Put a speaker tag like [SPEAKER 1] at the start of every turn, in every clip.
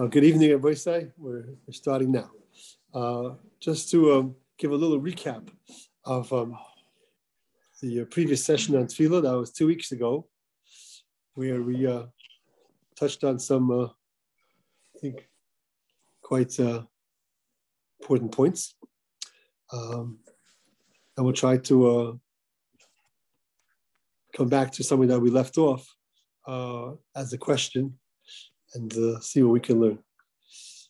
[SPEAKER 1] Uh, good evening, everybody. We're, we're starting now. Uh, just to um, give a little recap of um, the uh, previous session on Tefillah, that was two weeks ago, where we uh, touched on some, uh, I think, quite uh, important points. Um, and we'll try to come back to something that we left off as a question and uh, see what we can learn.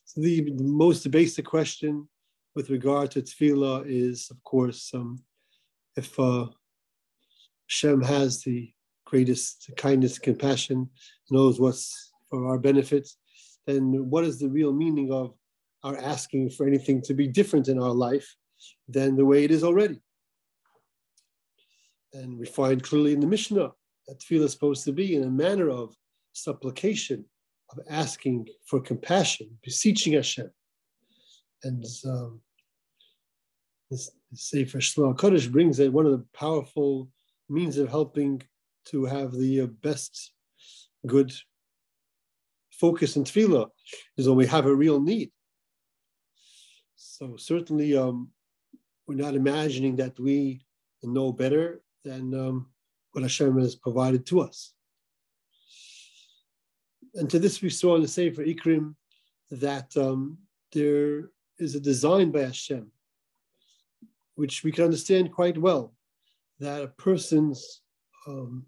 [SPEAKER 1] So the, most basic question with regard to tefillah is, of course, um, if uh, Shem has the greatest kindness, compassion, knows what's for our benefit, then what is the real meaning of our asking for anything to be different in our life than the way it is already? And we find clearly in the Mishnah that tefillah is supposed to be in a manner of supplication, of asking for compassion, beseeching Hashem. And um, this Sefer Shlomo Kodesh brings that one of the powerful means of helping to have the uh, best good focus in tefillah is when we have a real need. So certainly, um, we're not imagining that we know better than um, what Hashem has provided to us and to this we saw in the Sefer Ikrim that um, there is a design by Hashem, which we can understand quite well, that a person's um,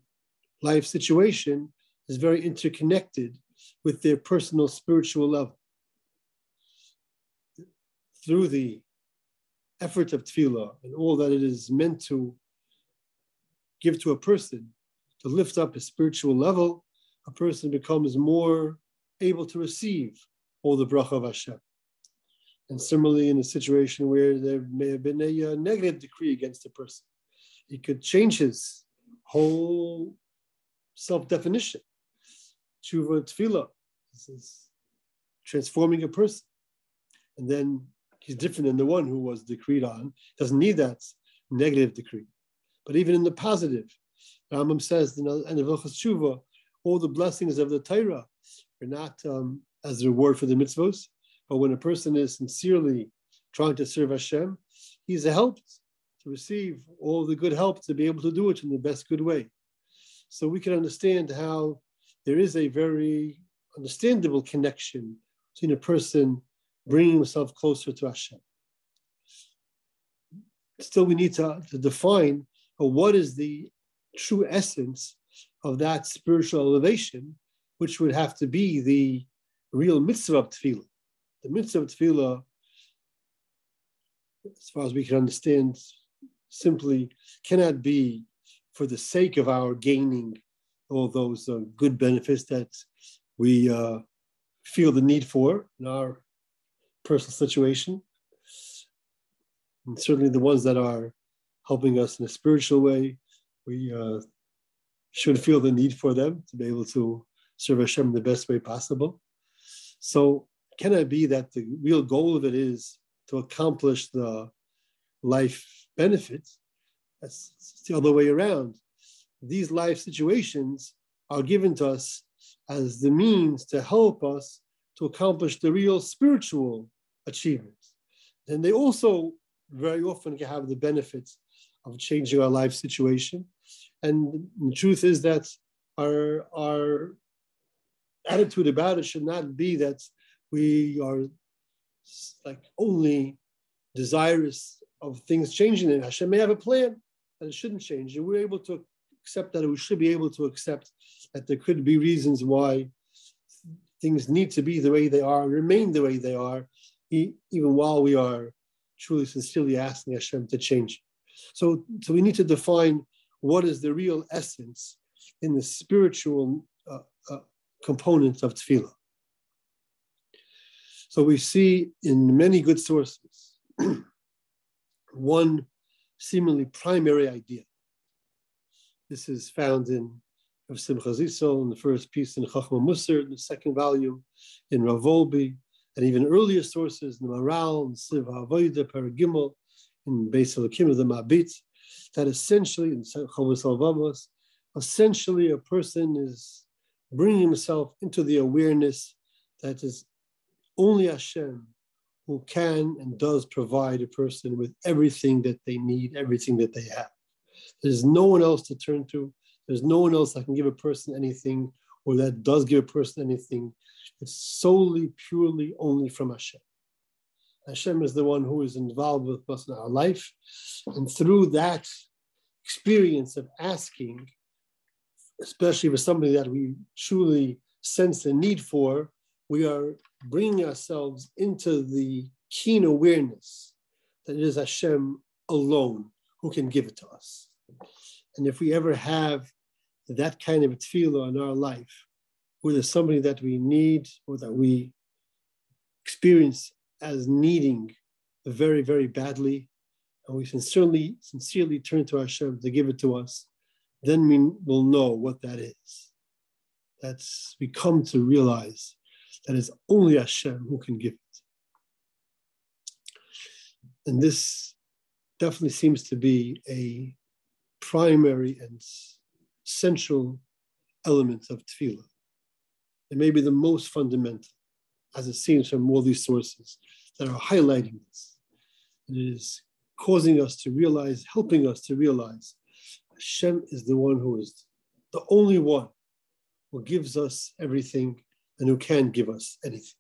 [SPEAKER 1] life situation is very interconnected with their personal spiritual level. Through the effort of tefillah and all that it is meant to give to a person to lift up his spiritual level, a person becomes more able to receive all the bracha of Hashem. And similarly, in a situation where there may have been a, a uh, negative decree against a person, he could change his whole self-definition. Tshuva tefillah this is transforming a person. And then he's different than the one who was decreed on. Doesn't need that negative decree. But even in the positive, Rambam says in the end of Tshuva, all the blessings of the Torah are not um, as a reward for the mitzvos, but when a person is sincerely trying to serve Hashem, he's helped to receive all the good help to be able to do it in the best good way. So we can understand how there is a very understandable connection between a person bringing himself closer to Hashem. Still, we need to, to define what is the true essence of that spiritual elevation, which would have to be the real mitzvah of tefillah. The mitzvah of tefillah, as far as we can understand, simply cannot be for the sake of our gaining all those uh, good benefits that we uh, feel the need for in our personal situation. And certainly the ones that are helping us in a spiritual way, we uh, should feel the need for them to be able to serve Hashem in the best way possible. So, can it be that the real goal of it is to accomplish the life benefits? That's the other way around. These life situations are given to us as the means to help us to accomplish the real spiritual achievements. And they also very often can have the benefits of changing our life situation and the truth is that our, our attitude about it should not be that we are like only desirous of things changing. And Hashem may have a plan that it shouldn't change. And we're able to accept that, we should be able to accept that there could be reasons why things need to be the way they are, remain the way they are, even while we are truly sincerely asking Hashem to change. So, so we need to define what is the real essence in the spiritual uh, uh, of tefillah. So we see in many good sources one seemingly primary idea. This is found in of Simcha Zissel in the first piece in Chachma Musar, the second volume, in Rav Wolbe, and even earlier sources in the Maharal, in Siv HaAvodah, Paragimel, in Beis Elokim of the Mabit, that essentially, in HaLevavos, essentially a person is bringing himself into the awareness that is only Hashem who can and does provide a person with everything that they need, everything that they have. There's no one else to turn to. There's no one else that can give a person anything or that does give a person anything. It's solely, purely only from Hashem. Hashem is the one who is involved with us in our life. And through that experience of asking, especially for something that we truly sense the need for, we are bringing ourselves into the keen awareness that it is Hashem alone who can give it to us. And if we ever have that kind of tefillah in our life, where there's somebody that we need or that we experience as needing very, very badly, and we sincerely, sincerely turn to Hashem to give it to us, then we will know what that is. That's we come to realize that it's only Hashem who can give it. And this definitely seems to be a primary and central element of tefillah. It may be the most fundamental, as it seems from all these sources that are highlighting this. It is causing us to realize, helping us to realize Hashem is the one who is the only one who gives us everything and who can give us anything.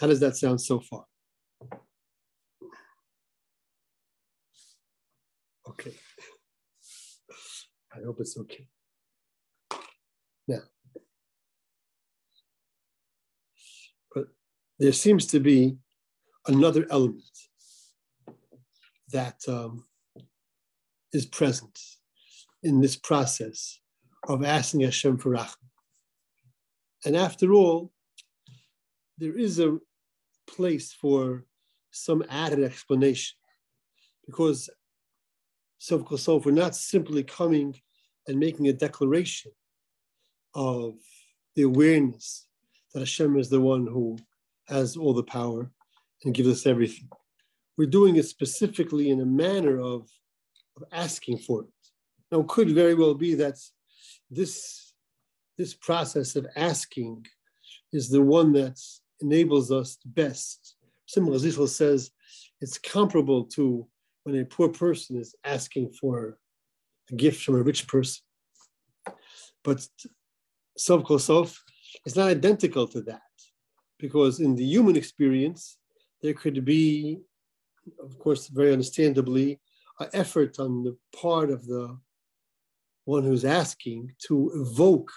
[SPEAKER 1] How does that sound so far? Okay. I hope it's okay. Now, there seems to be another element that um, is present in this process of asking Hashem for Rachman. And after all, there is a place for some added explanation because so so we're not simply coming and making a declaration of the awareness that Hashem is the one who has all the power and gives us everything. We're doing it specifically in a manner of, of asking for it. Now, it could very well be that this, this process of asking is the one that enables us best. Simcha Zissel says it's comparable to when a poor person is asking for a gift from a rich person. But Sov Kosov is not identical to that, because in the human experience, there could be, of course, very understandably, an effort on the part of the one who's asking to evoke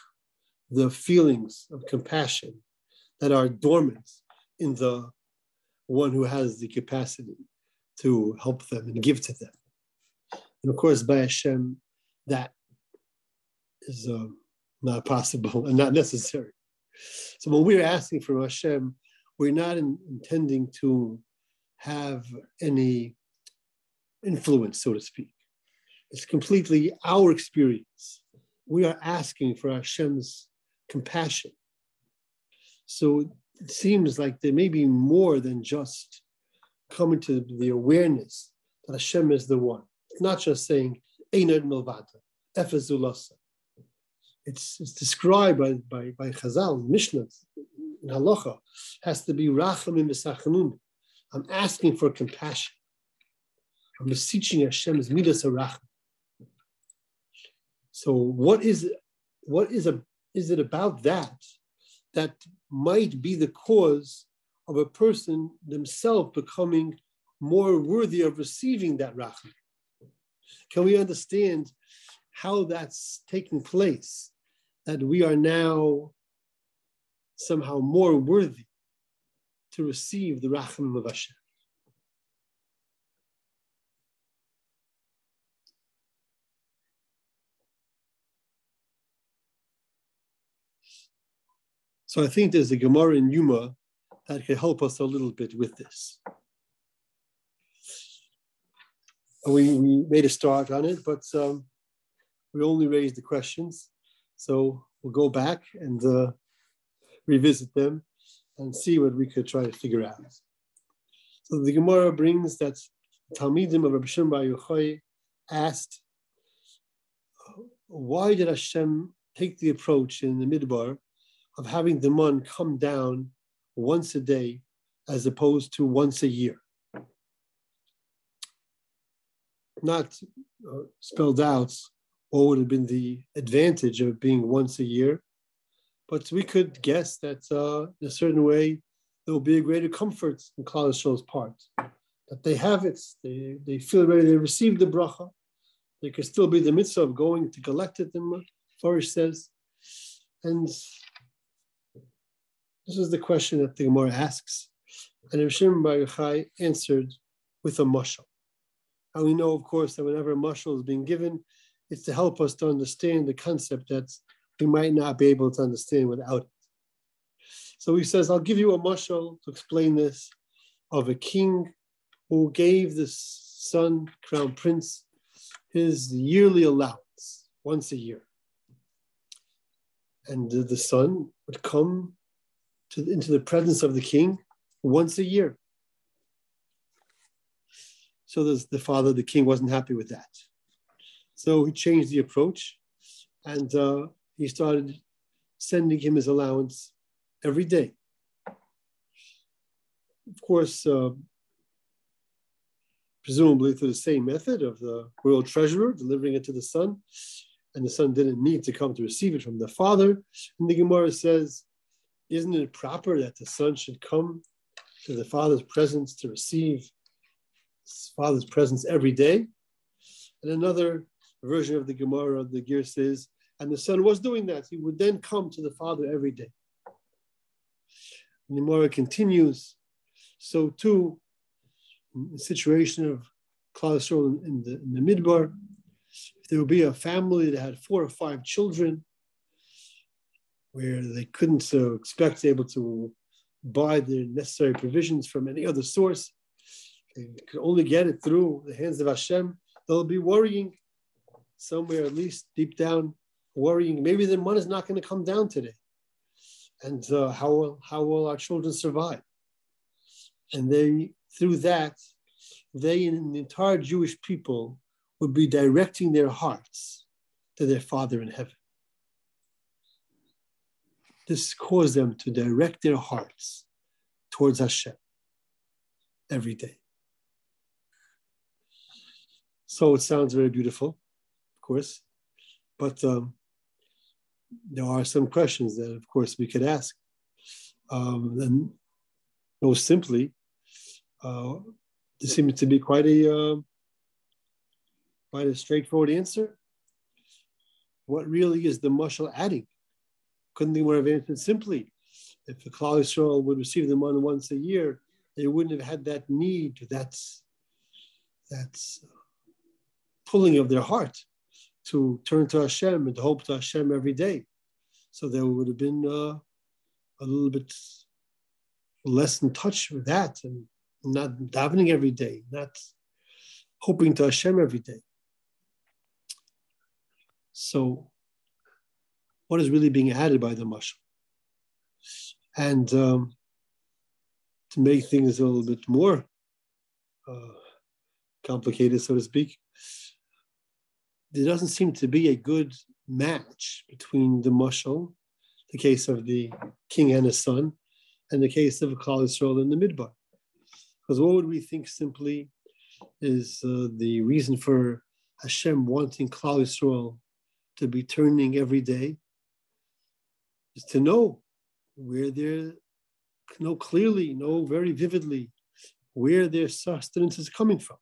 [SPEAKER 1] the feelings of compassion that are dormant in the one who has the capacity to help them and give to them. And of course, by Hashem, that is uh, not possible and not necessary. So when we're asking from Hashem, we're not in, intending to have any influence, so to speak. It's completely our experience. We are asking for Hashem's compassion. So it seems like there may be more than just coming to the awareness that Hashem is the one. It's not just saying, Ein Od Milvado, Efezulasa. It's, it's described by, by, by Chazal, Mishnah, in Halacha, has to be Rachamim V'Tachanun. I'm asking for compassion. I'm beseeching Hashem's Midas Arachim. So what is what is a is it about that that might be the cause of a person themselves becoming more worthy of receiving that rachim? Can we understand how that's taking place? That we are now somehow more worthy to receive the rachim of Hashem. So I think there's a Gemara in Yuma that can help us a little bit with this. We, we made a start on it, but um, we only raised the questions. So we'll go back and uh, revisit them and see what we could try to figure out. So the Gemara brings that Talmidim of Rabbi Shimon Bar Yochai asked, why did Hashem take the approach in the Midbar of having the man come down once a day as opposed to once a year. Not uh, spelled out what would have been the advantage of being once a year, but we could guess that uh, in a certain way there will be a greater comfort in Klal Yisrael's part. That they have it, they, they feel ready, they receive the bracha. There could still be the mitzvah of going to collect it, the Farish says. And this is the question that the Gemara asks. And Bar Yochai answered with a mashal. And we know, of course, that whenever a mashal is being given, it's to help us to understand the concept that we might not be able to understand without it. So he says, I'll give you a mashal to explain this of a king who gave the son, crown prince, his yearly allowance once a year. And the son would come to, into the presence of the king once a year. So the father, the king, wasn't happy with that. So he changed the approach and uh, he started sending him his allowance every day. Of course, uh, presumably through the same method of the royal treasurer delivering it to the son, and the son didn't need to come to receive it from the father. And the Gemara says, Isn't it proper that the son should come to the father's presence to receive his father's presence every day? And another version of the Gemara, the Gear says, and the son was doing that. He would then come to the father every day. And the Gemara continues, so too, the situation of Klal Yisrael in the, in the midbar, if there would be a family that had four or five children, where they couldn't uh, expect able to buy the necessary provisions from any other source, they could only get it through the hands of Hashem, they'll be worrying somewhere, at least deep down, worrying maybe the money is not going to come down today. And uh, how, will, how will our children survive? And they, through that, they and the entire Jewish people would be directing their hearts to their Father in heaven. This caused them to direct their hearts towards Hashem every day. So it sounds very beautiful, course, but um, there are some questions that, of course, we could ask. Um, and most simply, uh, this seems to be quite a uh, quite a straightforward answer. What really is the mushal adding? Couldn't they have answered simply? If the Klal Yisrael would receive the money once a year, they wouldn't have had that need, that's that's pulling of their heart to turn to Hashem and to hope to Hashem every day. So there would have been uh, a little bit less in touch with that and not davening every day, not hoping to Hashem every day. So, what is really being added by the mashal? And um, to make things a little bit more uh, complicated, so to speak, there doesn't seem to be a good match between the mashal, the case of the king and his son, and the case of Klal Yisrael in the Midbar. Because what would we think simply is uh, the reason for Hashem wanting Klal Yisrael to be turning every day is to know where they're, know clearly, know very vividly where their sustenance is coming from.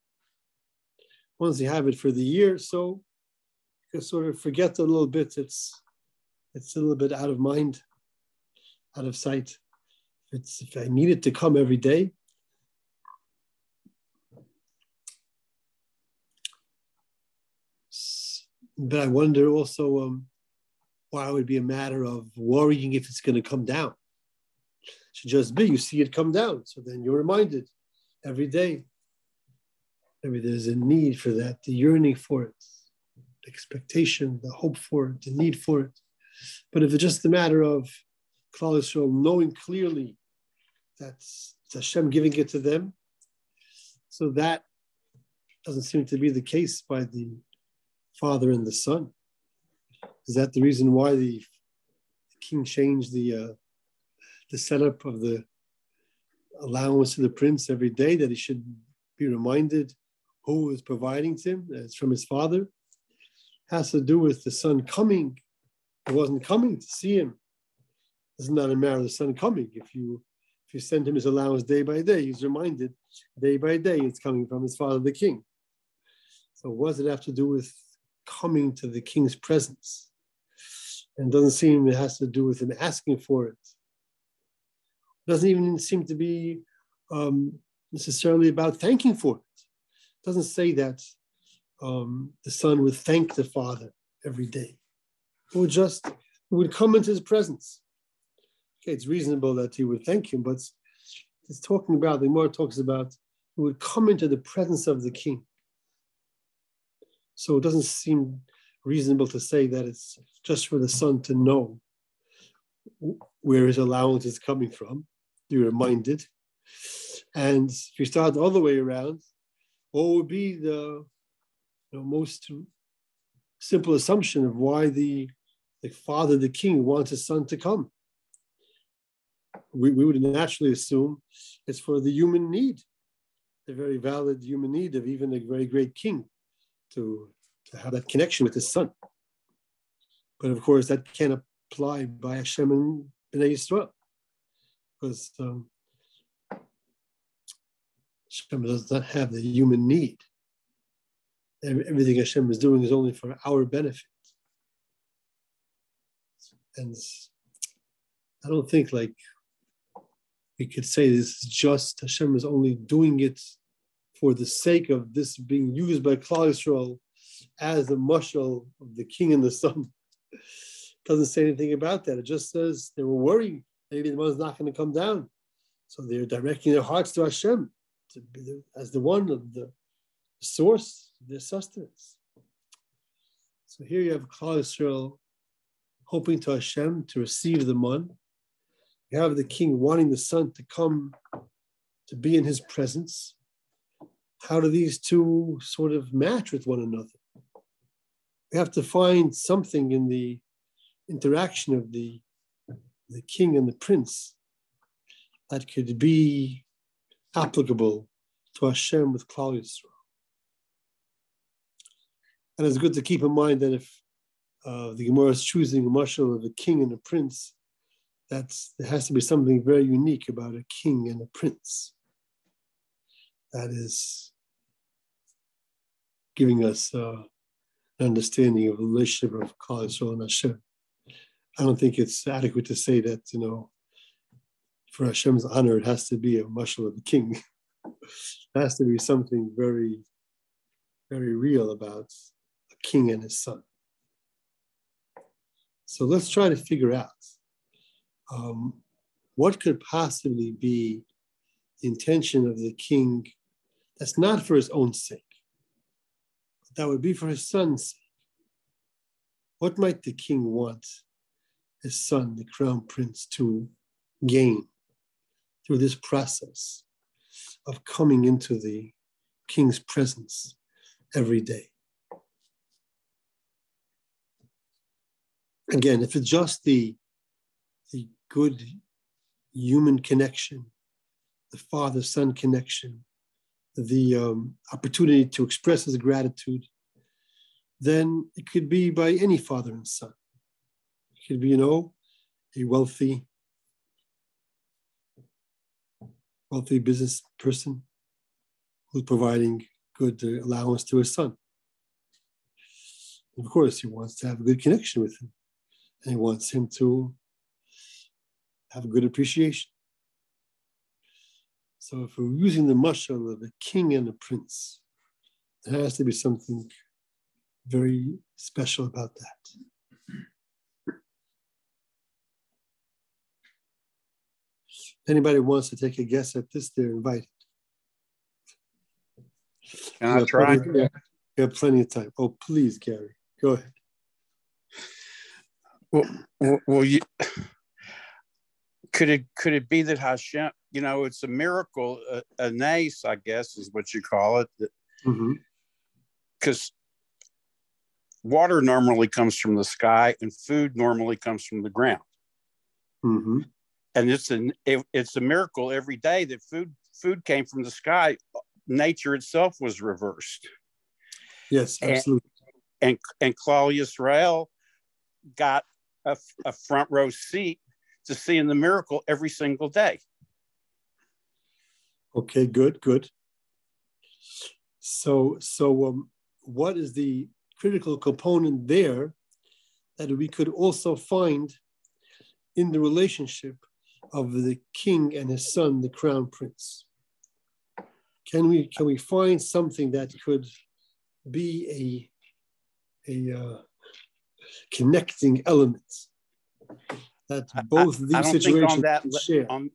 [SPEAKER 1] Once they have it for the year, so sort of forget a little bit. It's it's a little bit out of mind, out of sight. If, it's, if I need it to come every day, but I wonder also um, why it would be a matter of worrying if it's going to come down. It should just be you see it come down, so then you're reminded every day. Maybe there's a need for that, the yearning for it, the expectation, the hope for it, the need for it. But if it's just a matter of Klal Yisrael knowing clearly that it's Hashem giving it to them, so that doesn't seem to be the case by the Father and the Son. Is that the reason why the king changed the uh, the setup of the allowance to the prince every day that he should be reminded who is providing to him. It's from his father. Has to do with the son coming. He wasn't coming to see him. It's not a matter of the son coming. If you if you send him his allowance day by day, he's reminded day by day it's coming from his father, the king. So what does it have to do with coming to the king's presence? And doesn't seem it has to do with him asking for it. it doesn't even seem to be um, necessarily about thanking for it. it doesn't say that um, the son would thank the father every day. It would just would come into his presence okay, it's reasonable that he would thank him, but it's talking about, the more talks about, he would come into the presence of the king. So it doesn't seem reasonable to say that it's just for the son to know where his allowance is coming from. You're reminded. And if you start the way around, what would be the know, most simple assumption of why the, the father, the king, wants his son to come? we, we would naturally assume it's for the human need, the very valid human need of even a very great king to, to have that connection with his son. But of course, that can't apply by Hashem and Bnei Yisrael, because um, Hashem does not have the human need. Everything Hashem is doing is only for our benefit. And I don't think like we could say this is just Hashem is only doing it for the sake of this being used by Klal Yisrael as the mushal of the king and the son. Doesn't say anything about that. It just says they were worried maybe the one's not going to come down. So they're directing their hearts to Hashem to be the, as the one of the source their sustenance. So here you have Klal Yisrael hoping to Hashem to receive the man you have the king wanting the son to come to be in his presence. How do these two sort of match with one another? We have to find something in the interaction of the, the king and the prince that could be applicable to Hashem with Klal Yisrael. And it's good to keep in mind that if uh, the Gemara is choosing a mashal of a king and a prince, that's there has to be something very unique about a king and a prince that is giving us uh, an understanding of the relationship of Yisrael and Hashem. I don't think it's adequate to say that, you know, for Hashem's honor, it has to be a mashal of the king. it has to be something very, very real about a king and his son. So let's try to figure out um, what could possibly be the intention of the king that's not for his own sake, that would be for his son's sake? What might the king want his son, the crown prince, to gain through this process of coming into the king's presence every day? Again, if it's just the the good human connection, the father son connection, the um, opportunity to express his gratitude, then it could be by any father and son. It could be, you know, a wealthy, wealthy business person who's providing good allowance to his son. Of course, he wants to have a good connection with him, and he wants him to have a good appreciation. So if we're using the mashal of a king and a prince, there has to be something very special about that. If anybody wants to take a guess at this, they're invited.
[SPEAKER 2] Can I try?
[SPEAKER 1] Plenty, you have plenty of time. Oh, please, Gary, go ahead.
[SPEAKER 2] Well, well, you could it could it be that Hashem, you know, it's a miracle, a, a nace, I guess, is what you call it, because mm-hmm. water normally comes from the sky and food normally comes from the ground. mm-hmm. and it's an it, it's a miracle every day that food food came from the sky. Nature itself was reversed.
[SPEAKER 1] Yes, absolutely.
[SPEAKER 2] And and, and Klal Yisrael got a, a front row seat to seeing the miracle every single day.
[SPEAKER 1] Okay, good, good. So, so um, what is the critical component there that we could also find in the relationship of the king and his son, the crown prince? Can we can we find something that could be a a uh, connecting elements that both I, these I situations that, share? On,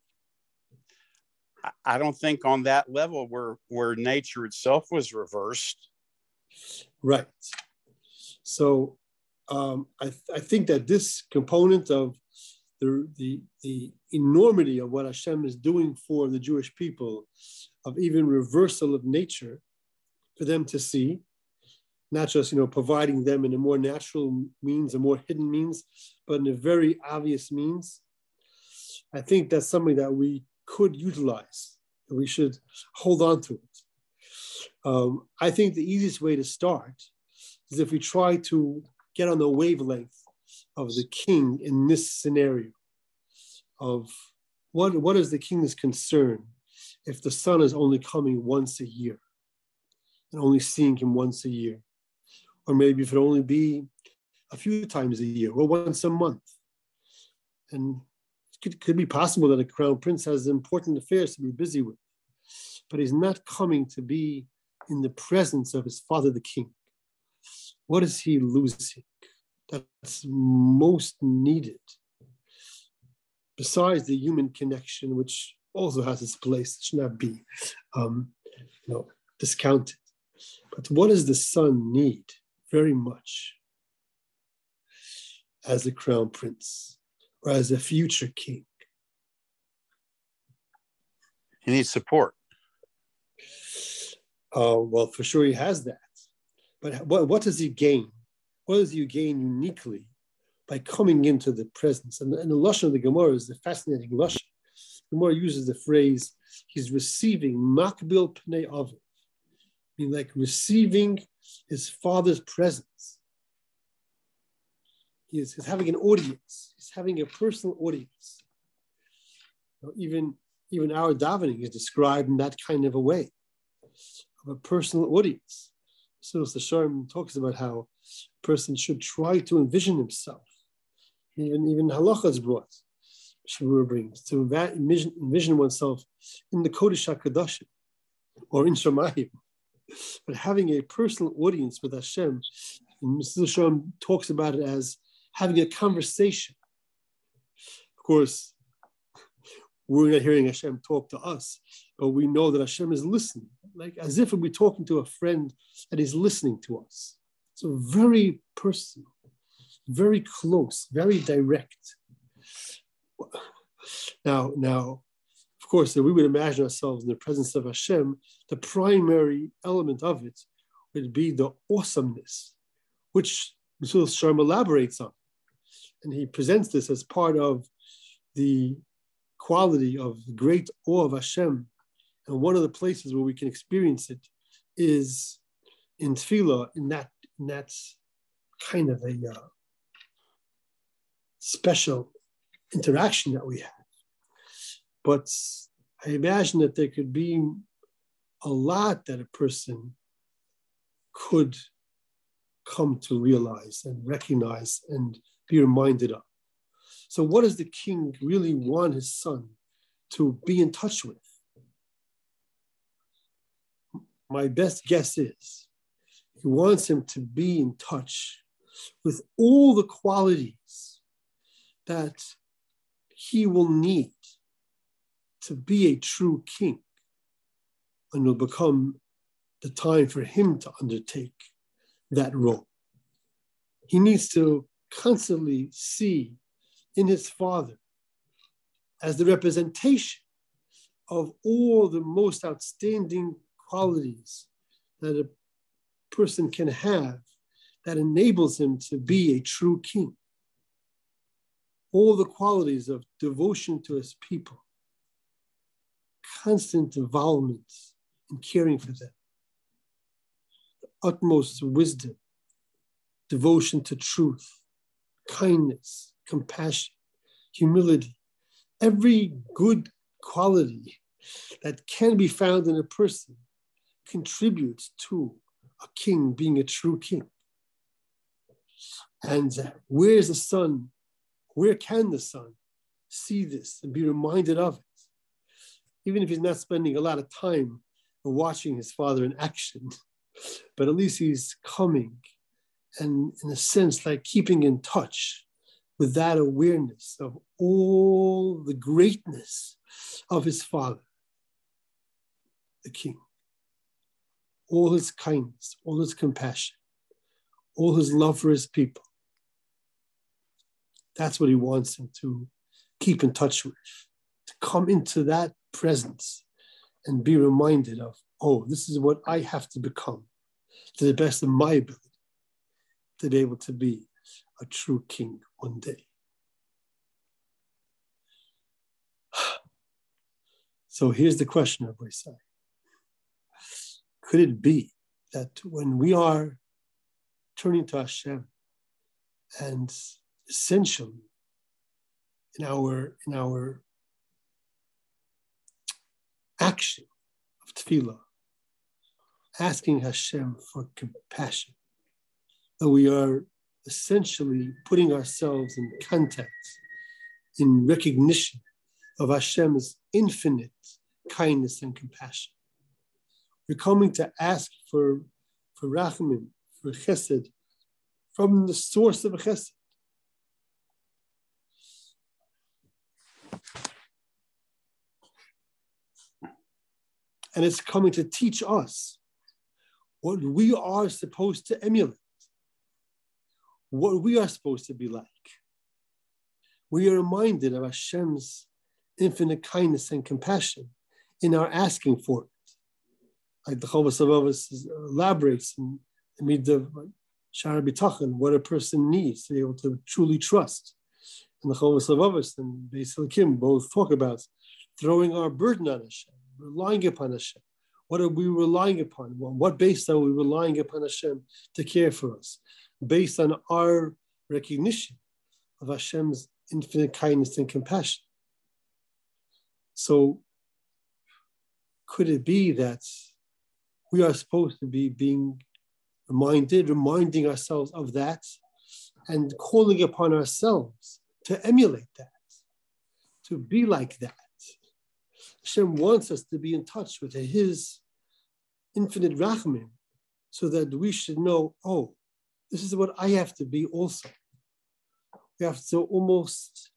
[SPEAKER 2] I don't think on that level where where nature itself was reversed.
[SPEAKER 1] Right. So um, I, th- I think that this component of the, the, the enormity of what Hashem is doing for the Jewish people, of even reversal of nature for them to see, not just you know providing them in a more natural means, a more hidden means, but in a very obvious means. I think that's something that we could utilize. We should hold on to it. Um, I think the easiest way to start is if we try to get on the wavelength of the king in this scenario of what, what is the king's concern if the son is only coming once a year and only seeing him once a year? Or maybe if it only be a few times a year or once a month. And could, could be possible that a crown prince has important affairs to be busy with, but he's not coming to be in the presence of his father, the king. What is he losing that's most needed? Besides the human connection, which also has its place, it should not be um, you know, discounted. But what does the son need very much as a crown prince? or as a future king?
[SPEAKER 2] He needs support.
[SPEAKER 1] Uh, well, for sure he has that. But what, what does he gain? What does he gain uniquely by coming into the presence? And, and the Lashon of the Gemara is a fascinating Lashon. The Gemara uses the phrase, he's receiving makbil pnei aviv, mean like receiving his father's presence. He is, he's having an audience. He's having a personal audience. Know, even, even our davening is described in that kind of a way, of a personal audience. So the Sharm talks about how a person should try to envision himself. Even, even halacha is brought. Shavur brings to envision, envision oneself in the Kodesh HaKadoshim or in Shemayim. But having a personal audience with Hashem, and Mr. Shalom talks about it as having a conversation. Of course, we're not hearing Hashem talk to us, but we know that Hashem is listening, like as if we're talking to a friend that is listening to us. So very personal, very close, very direct. Now, now, course, if we would imagine ourselves in the presence of Hashem, the primary element of it would be the awesomeness, which Rasul Sharm elaborates on and he presents this as part of the quality of great awe of Hashem. And one of the places where we can experience it is in tefillah, in that, in that kind of a uh, special interaction that we have. But I imagine that there could be a lot that a person could come to realize and recognize and be reminded of. So, what does the king really want his son to be in touch with? My best guess is he wants him to be in touch with all the qualities that he will need to be a true king. And will become the time for him to undertake that role. He needs to constantly see in his father as the representation of all the most outstanding qualities that a person can have that enables him to be a true king. all the qualities of devotion to his people, constant involvement in caring for them, utmost wisdom, devotion to truth, kindness, compassion, humility, every good quality that can be found in a person contributes to a king being a true king. And where's the son? Where can the son see this and be reminded of it? Even if he's not spending a lot of time watching his father in action, but at least he's coming and, in a sense, like keeping in touch with that awareness of all the greatness of his father, the king, all his kindness, all his compassion, all his love for his people. That's what he wants him to keep in touch with, to come into that presence and be reminded of, oh, this is what I have to become to the best of my ability to be able to be a true king one day. So here's the question, Rabbi Isai. Could it be that when we are turning to Hashem and essentially in our in our action of tefillah, asking Hashem for compassion, that we are essentially putting ourselves in contact, in recognition of Hashem's infinite kindness and compassion. We're coming to ask for, for rachamim, for chesed, from the source of chesed. And it's coming to teach us what we are supposed to emulate what we are supposed to be like. We are reminded of Hashem's infinite kindness and compassion in our asking for it. Like the Chovas elaborates in the Shara B'tachon, what a person needs to be able to truly trust. And the Chovas and Beis Kim both talk about throwing our burden on Hashem, relying upon Hashem. What are we relying upon? What base are we relying upon Hashem to care for us? based on our recognition of Hashem's infinite kindness and compassion. So, could it be that we are supposed to be being reminded, reminding ourselves of that, and calling upon ourselves to emulate that, to be like that? Hashem wants us to be in touch with His infinite rachmim, so that we should know, oh, this is what I have to be also. We have to almost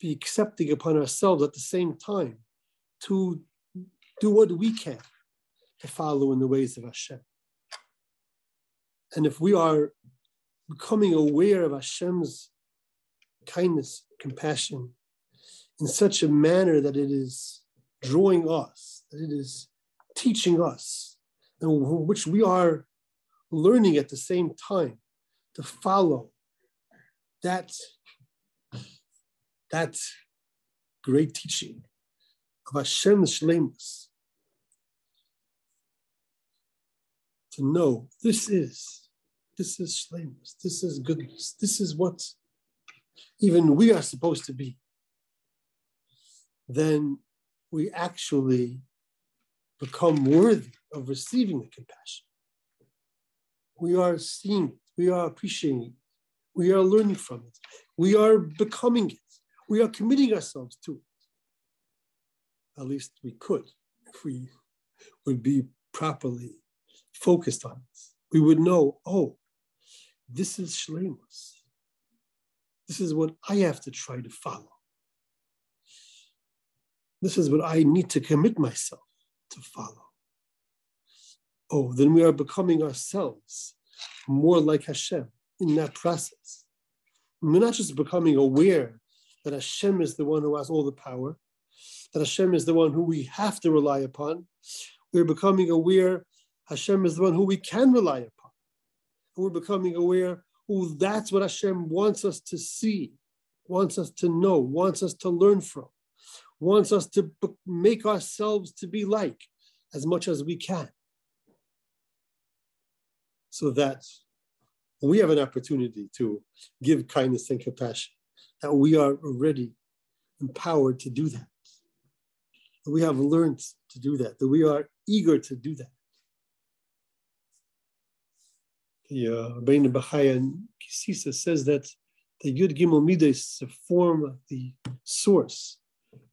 [SPEAKER 1] be accepting upon ourselves at the same time to do what we can to follow in the ways of Hashem. And if we are becoming aware of Hashem's kindness, compassion, in such a manner that it is drawing us, that it is teaching us, and which we are learning at the same time to follow that, that great teaching of Hashem Shlemus. To know this is, this is Shlemus, this is goodness, this is what even we are supposed to be. Then we actually become worthy of receiving the compassion we are seeing it, we are appreciating it, we are learning from it, we are becoming it, we are committing ourselves to it. At least we could if we would be properly focused on it. We would know, oh, this is Shlemus. This is what I have to try to follow. This is what I need to commit myself to follow oh, then we are becoming ourselves more like Hashem in that process. We're not just becoming aware that Hashem is the one who has all the power, that Hashem is the one who we have to rely upon. We're becoming aware Hashem is the one who we can rely upon. And we're becoming aware, oh, that's what Hashem wants us to see wants us to know, wants us to learn from, wants us to make ourselves to be like as much as we can. So that we have an opportunity to give kindness and compassion, that we are already empowered to do that. That we have learned to do that, that we are eager to do that. The uh, Rabbeinu Bechaya Kisisa says that the Yud Gimel Midah is a form the source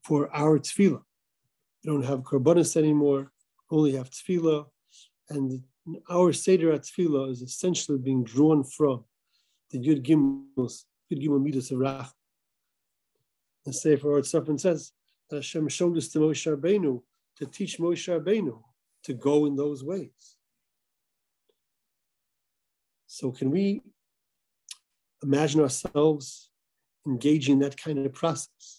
[SPEAKER 1] for our tefillah. We don't have korbanos anymore, only have tefillah, and our Seder at tefillah is essentially being drawn from the Yud Gimel, Yud Gimel Midas of Rach. The Sefer Or Tzafran says that Hashem showed this to Moshe Rabbeinu to teach Moshe Rabbeinu to go in those ways. So can we imagine ourselves engaging that kind of process?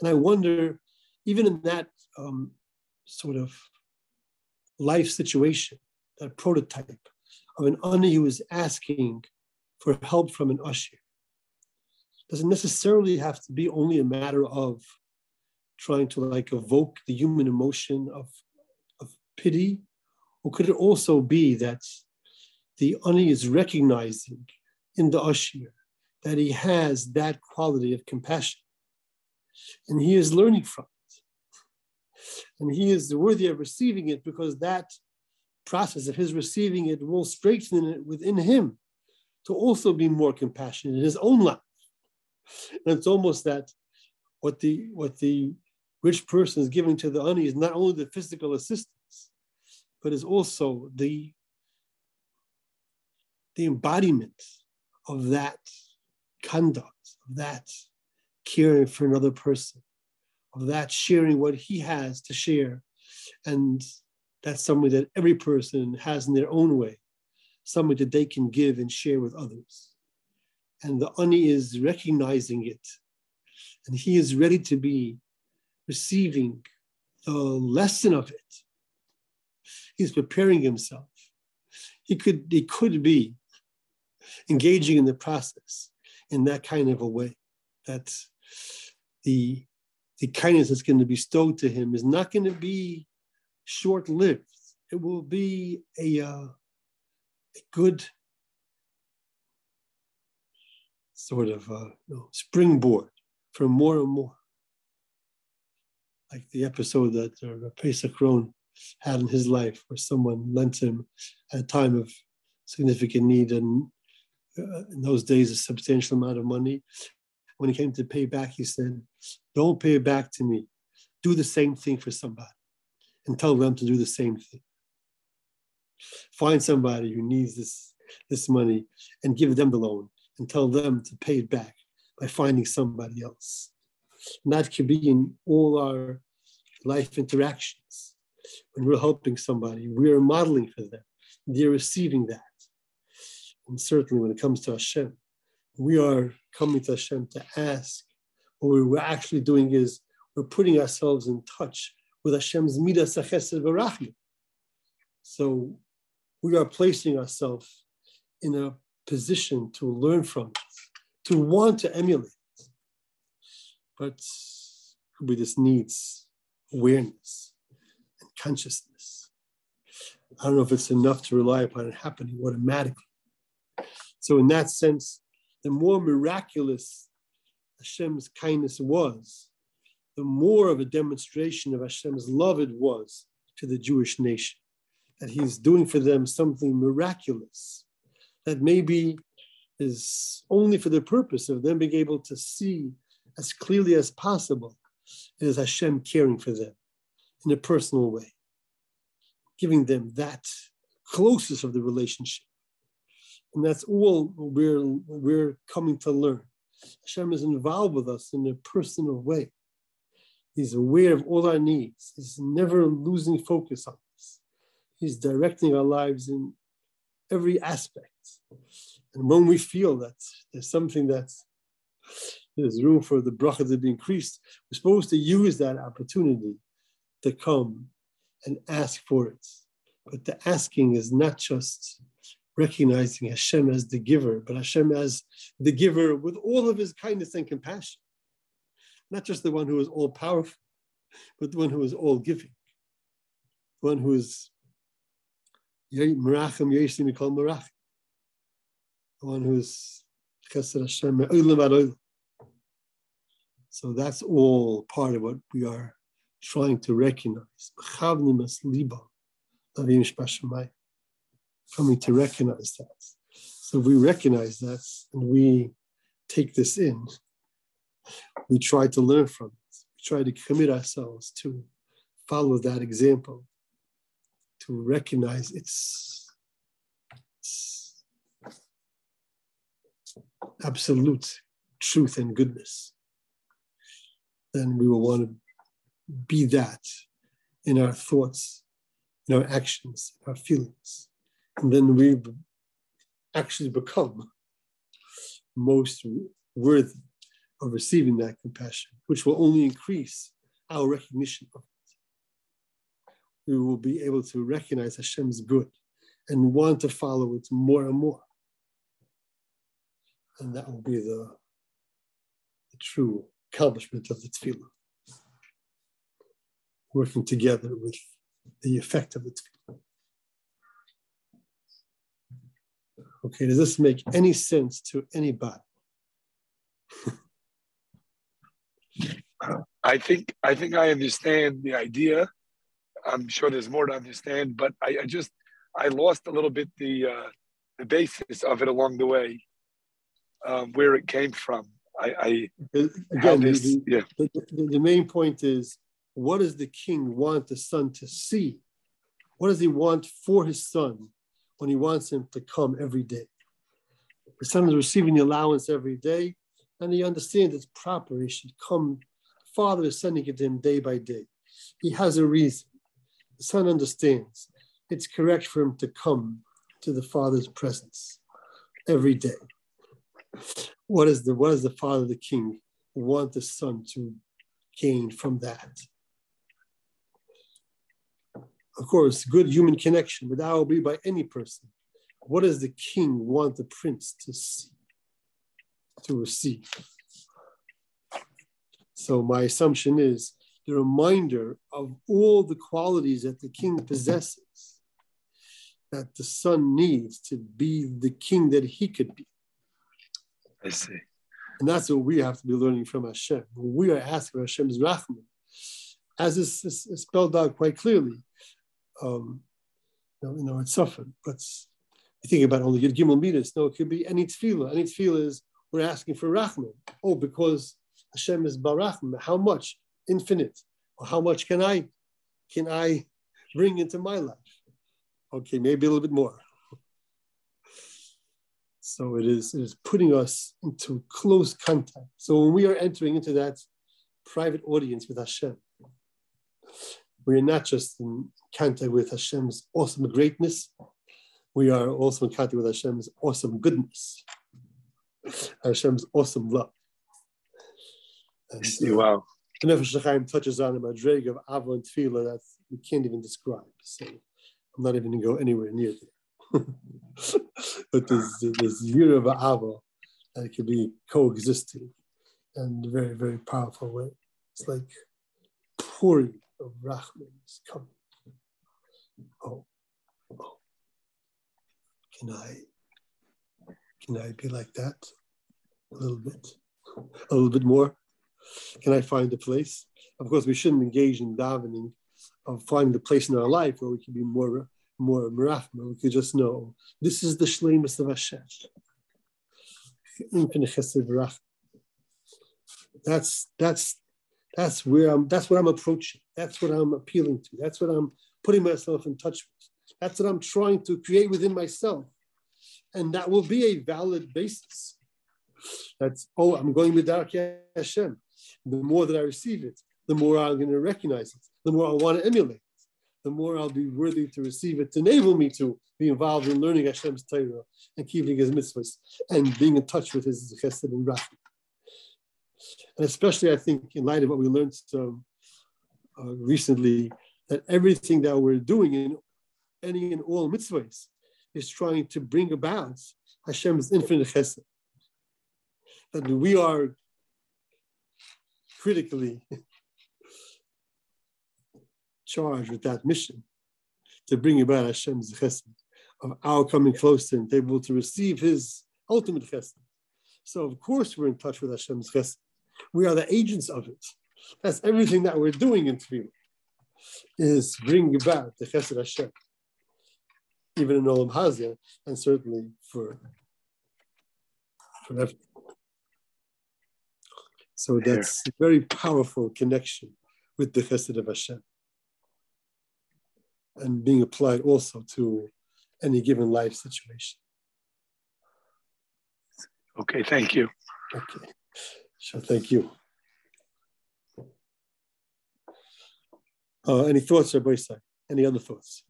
[SPEAKER 1] And I wonder, even in that um, sort of life situation, that prototype of an ani who is asking for help from an ashir, doesn't necessarily have to be only a matter of trying to like evoke the human emotion of, of pity, or could it also be that the ani is recognizing in the ashir that he has that quality of compassion, and he is learning from it, and he is worthy of receiving it because that process of his receiving it will strengthen it within him to also be more compassionate in his own life. And it's almost that what the what the rich person is giving to the ani is not only the physical assistance, but is also the the embodiment of that conduct, of that caring for another person, of that sharing what he has to share. And that's something that every person has in their own way, something that they can give and share with others. And the ani is recognizing it. And he is ready to be receiving the lesson of it. He's preparing himself. He could, he could be engaging in the process in that kind of a way that the, the kindness that's going to be bestowed to him is not going to be short lived. It will be a, uh, a good sort of uh, you know, springboard for more and more. Like the episode that uh, Pesach had in his life, where someone lent him at a time of significant need and uh, in those days a substantial amount of money. When he came to pay back, he said, Don't pay it back to me. Do the same thing for somebody and tell them to do the same thing. Find somebody who needs this, this money and give them the loan and tell them to pay it back by finding somebody else. And that can be in all our life interactions. When we're helping somebody, we are modeling for them. They're receiving that. And certainly when it comes to Hashem, we are coming to Hashem to ask. What we're actually doing is we're putting ourselves in touch with Hashem's midas chesed v'rachim. So we are placing ourselves in a position to learn from to want to emulate. But we just needs awareness and consciousness. I don't know if it's enough to rely upon it happening automatically. So, in that sense, the more miraculous Hashem's kindness was, the more of a demonstration of Hashem's love it was to the Jewish nation. That He's doing for them something miraculous that maybe is only for the purpose of them being able to see as clearly as possible it is Hashem caring for them in a personal way, giving them that closest of the relationship. And that's all we're, we're coming to learn. Hashem is involved with us in a personal way. He's aware of all our needs. He's never losing focus on us. He's directing our lives in every aspect. And when we feel that there's something that's there's room for the bracha to be increased, we're supposed to use that opportunity to come and ask for it. But the asking is not just recognizing Hashem as the giver, but Hashem as the giver with all of his kindness and compassion. Not just the one who is all powerful, but the one who is all giving. The one who is Merachim Yesim called Merachim. The one who is Chesed Hashem So that's all part of what we are trying to recognize. Coming to recognize that. So we recognize that and we take this in. We try to learn from it. We try to commit ourselves to follow that example, to recognize its, its absolute truth and goodness. Then we will want to be that in our thoughts, in our actions, in our feelings. Then we actually become most worthy of receiving that compassion, which will only increase our recognition of it. We will be able to recognize Hashem's good and want to follow it more and more. And that will be the, the true accomplishment of the tefillah working together with the effect of the tefillah. Okay, does this make any sense to anybody?
[SPEAKER 3] I think I think I understand the idea. I'm sure there's more to understand, but I, I just I lost a little bit the uh, the basis of it along the way, um, where it came from. I, I
[SPEAKER 1] again, this, the, yeah. the, the, the main point is what does the king want the son to see? What does he want for his son when he wants him to come every day? The son is receiving the allowance every day, and he understands it's proper. He should come. The Father is sending it to him day by day. He has a reason. The son understands it's correct for him to come to the father's presence every day. What is the what does the father, the king, want the son to gain from that? Of course, good human connection, but that will be by any person. What does the king want the prince to see, to receive? So my assumption is the reminder of all the qualities that the king possesses that the son needs to be the king that he could be.
[SPEAKER 3] I see.
[SPEAKER 1] And that's what we have to be learning from Hashem. we are asking Hashem's Rahman, as is, is spelled out quite clearly, um, you, know, you know, it's suffered. But you think about only Yud Gimel Midas. No, it could be any tefillah. Any tefillah is we're asking for Rahman. Oh, because Hashem is Barachman. How much? Infinite. Or how much can I can I bring into my life? Okay, maybe a little bit more. So it is, it is putting us into close contact. So when we are entering into that private audience with Hashem, we are not just in contact with Hashem's awesome greatness, we are also in contact with Hashem's awesome goodness, Hashem's awesome love.
[SPEAKER 3] And, uh, wow.
[SPEAKER 1] And Nefesh Chaim touches on a madreg of Ava and Tefillah that we can't even describe. So I'm not even going to go anywhere near there. but there's this year of Ava that can be coexisting in a very, very powerful way. It's like pouring of Rahman is coming. Oh, oh, can I, can I be like that a little bit, a little bit more? Can I find a place? Of course, we shouldn't engage in davening of finding the place in our life where we can be more, more merachma. We could just know this is the shlemus of Hashem. That's that's that's where I'm. That's what I'm approaching. That's what I'm appealing to. That's what I'm putting myself in touch with. That's what I'm trying to create within myself, and that will be a valid basis. That's oh, I'm going with Darkei Hashem. The more that I receive it, the more I'm going to recognize it. The more I want to emulate. It, the more I'll be worthy to receive it to enable me to be involved in learning Hashem's Torah and keeping His mitzvahs and being in touch with His chesed and rachman. And especially, I think, in light of what we learned um, uh, recently, that everything that we're doing in any and all mitzvahs is trying to bring about Hashem's infinite chesed. That we are critically charged with that mission to bring about Hashem's chesed, of our coming close to Him, able to receive His ultimate chesed. So of course we're in touch with Hashem's chesed. We are the agents of it. That's everything that we're doing in Tefillah, is bring about the chesed Hashem, even in Olam Hazeh, and certainly for, for everything. So that's a very powerful connection with the chesed of Hashem and being applied also to any given life situation.
[SPEAKER 3] Okay, thank you.
[SPEAKER 1] Okay, so thank you. Uh, any thoughts, Rabbi Isai? Any other thoughts?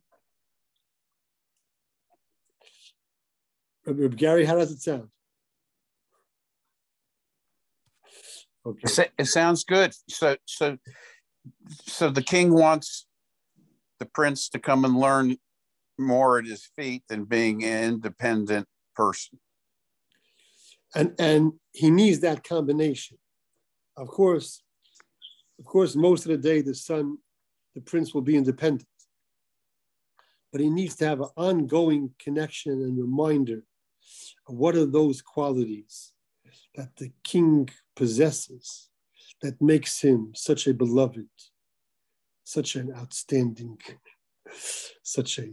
[SPEAKER 1] Rabbi Gary, how does it sound?
[SPEAKER 2] Okay. It sounds good. So, so, so the king wants the prince to come and learn more at his feet than being an independent person.
[SPEAKER 1] And and he needs that combination. Of course, of course, most of the day the son, the prince will be independent. But he needs to have an ongoing connection and reminder of what are those qualities that the king possesses that makes him such a beloved, such an outstanding, such a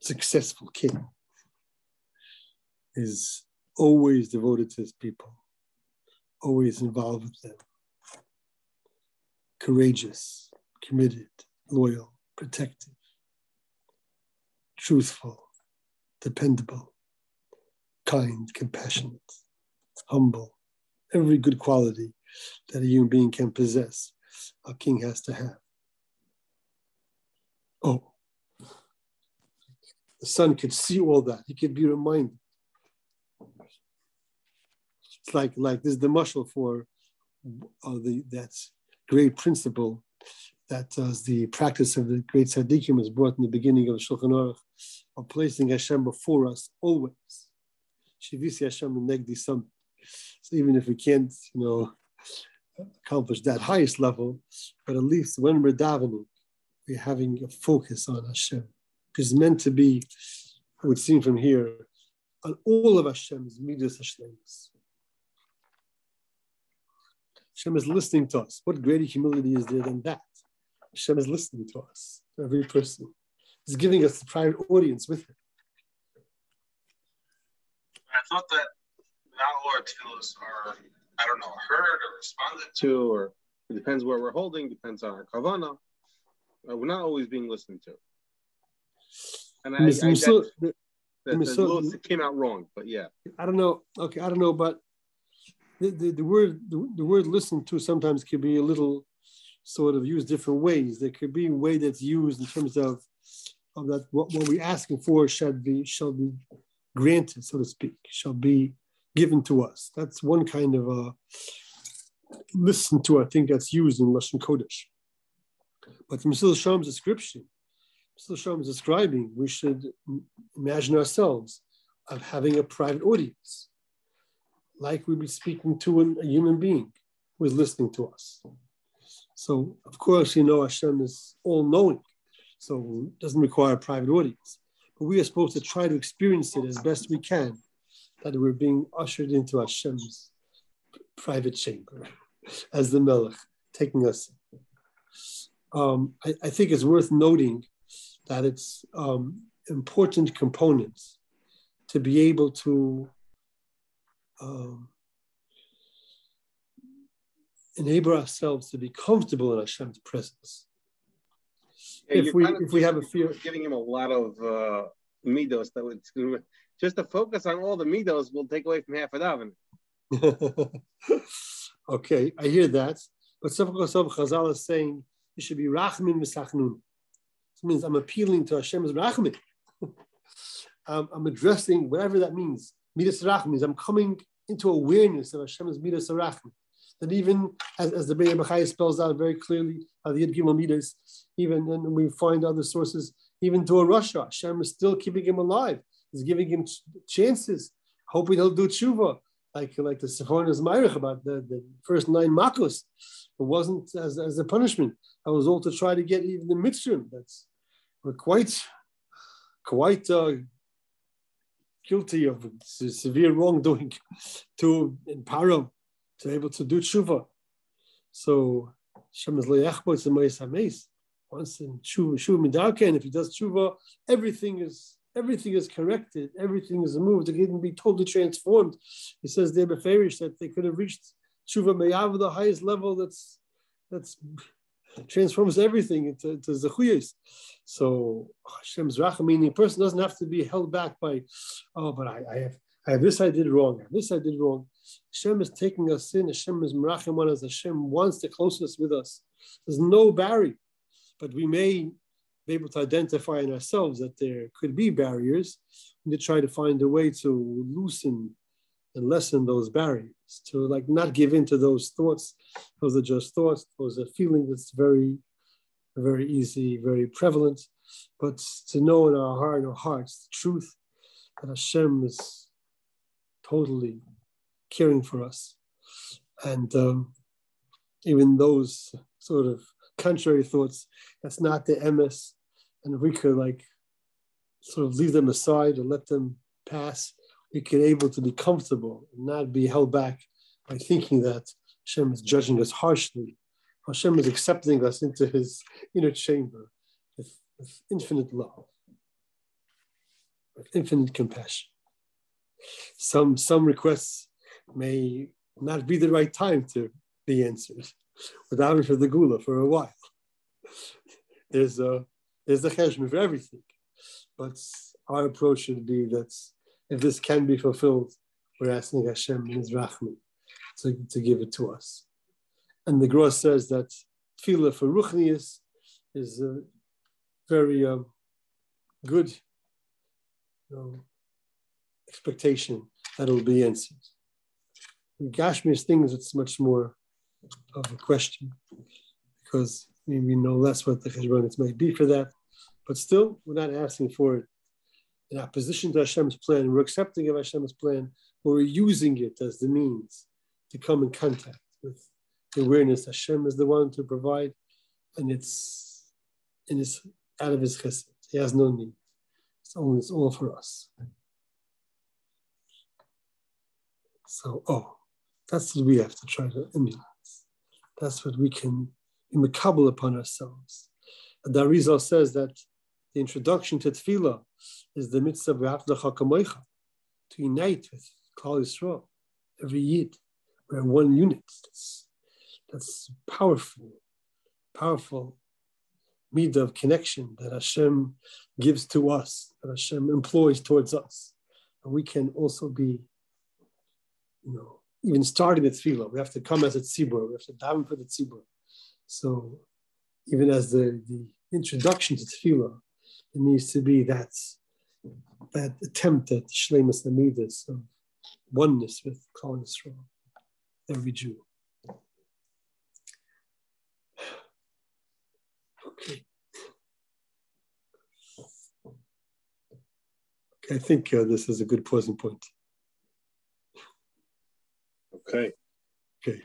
[SPEAKER 1] successful king is always devoted to his people, always involved with them, courageous, committed, loyal, protective, truthful, dependable, kind, compassionate, humble, every good quality that a human being can possess, a king has to have. Oh, the son could see all that. He could be reminded. It's like like this is the muscle for uh, the that great principle that uh, the practice of the great tzaddikim was brought in the beginning of Shulchan Aruch of placing Hashem before us always. Shivisi Hashem negdi some. So even if we can't, you know, accomplish that highest level, but at least when we're davening, we're having a focus on Hashem Because it's meant to be, it would seem from here, on all of Hashem's midas Hashlemus. Hashem is listening to us. What greater humility is there than that? Hashem is listening to us, every person. He's giving us the private audience with him.
[SPEAKER 4] I thought that not all our tefillahs are, I don't know, heard or responded to, or it depends where we're holding, depends on our kavana. Uh, we're not always being listened to. And I, I, that, the, the, the came out wrong, but yeah.
[SPEAKER 1] I don't know. Okay, I don't know, but the, the, the word the, the word listen to sometimes can be a little sort of used different ways. There could be a way that's used in terms of of that what, what we're asking for shall be shall be granted, so to speak, shall be given to us. That's one kind of a listen to. I think that's used in Lashon Kodesh. But from Mesilas Yesharim's description, Mesilas Yesharim is describing, we should imagine ourselves of having a private audience, like we'd be speaking to an, a human being who is listening to us. So, of course, you know Hashem is all knowing, so it doesn't require a private audience. But we are supposed to try to experience it as best we can, that we're being ushered into Hashem's private chamber as the Melech, taking us. Um, I, I think it's worth noting that it's um, important components to be able to um, enable ourselves to be comfortable in Hashem's presence.
[SPEAKER 4] Yeah, if we if we have a fear, giving him a lot of uh, midos that would just to focus on all the midos will take away from half of
[SPEAKER 1] davening. okay, I hear that, but Chazal is saying you should be Rachamim V'Tachanun means I'm appealing to Hashem's rachmim. um, I'm addressing whatever that means. Midas rachmim means I'm coming into awareness of Hashem's midas rachmim. That even as, as the Be'er Bechai spells out very clearly, uh, the Yud Gimel Midas, even and we find other sources, even to a rasha. Hashem is still keeping him alive. He's giving him chances, hoping he'll do tshuva, like like the Sforno is ma'arich about the, the first nine makos. It wasn't as, as a punishment. I was all to try to get even the mitzvah. That's we're quite quite uh, guilty of severe wrongdoing to in Paro to be able to do tshuva. So Shem is leyachbo and hameis. Once in tshuva, tshuva and if he does tshuva, everything is everything is corrected, everything is moved. It can be totally transformed. He says there Beferish that they could have reached tshuva me'ahava the highest level. That's that's transforms everything into, into zechuyas. So oh, Hashem's racham, meaning a person doesn't have to be held back by, oh, but I, I have I have this I did wrong, this I did wrong. Hashem is taking us in. Hashem is merachim on us. Hashem wants the closeness with us. There's no barrier, but we may be able to identify in ourselves that there could be barriers. and to try to find a way to loosen and lessen those barriers, to like not give in to those thoughts. Those are just thoughts. Those are feelings that's very, very easy, very prevalent. But to know in our heart, in our hearts, the truth that Hashem is totally caring for us. And um, even those sort of contrary thoughts, that's not the ms and we could like sort of leave them aside and let them pass, we could able to be comfortable and not be held back by thinking that Hashem is judging us harshly. Hashem is accepting us into his inner chamber with, with infinite love, with infinite compassion. Some, some requests may not be the right time to be answered. Without for the geula for a while. There's a there's a cheshbon for everything, but our approach should be that if this can be fulfilled, we're asking Hashem in His rachman to, to give it to us. And the Gross says that tefillah for ruchnius is a very um, good you know, expectation that will be answered. In gashmius things, it's much more of a question because we know less what the cheshbonis might be for that. But still, we're not asking for it in opposition to Hashem's plan. We're accepting of Hashem's plan, we're using it as the means to come in contact with the awareness Hashem is the one to provide, and it's and it's out of His chesed. He has no need. It's only it's all for us. So, oh, that's what we have to try to emulate. That's what we can be upon ourselves. And the says that the introduction to tefillah is the mitzvah of to unite with Klal Yisrael, every yid. We're one unit. That's, that's powerful, powerful midah of connection that Hashem gives to us, that Hashem employs towards us. And we can also be, you know, even starting the tefillah, we have to come as a tzibur, we have to daven for the tzibur. So even as the, the introduction to tefillah, it needs to be that, that attempt at shlemus lamidas of oneness with Klal Yisrael, every Jew. Okay. I think uh, this is a good pausing point.
[SPEAKER 4] Okay.
[SPEAKER 1] Okay.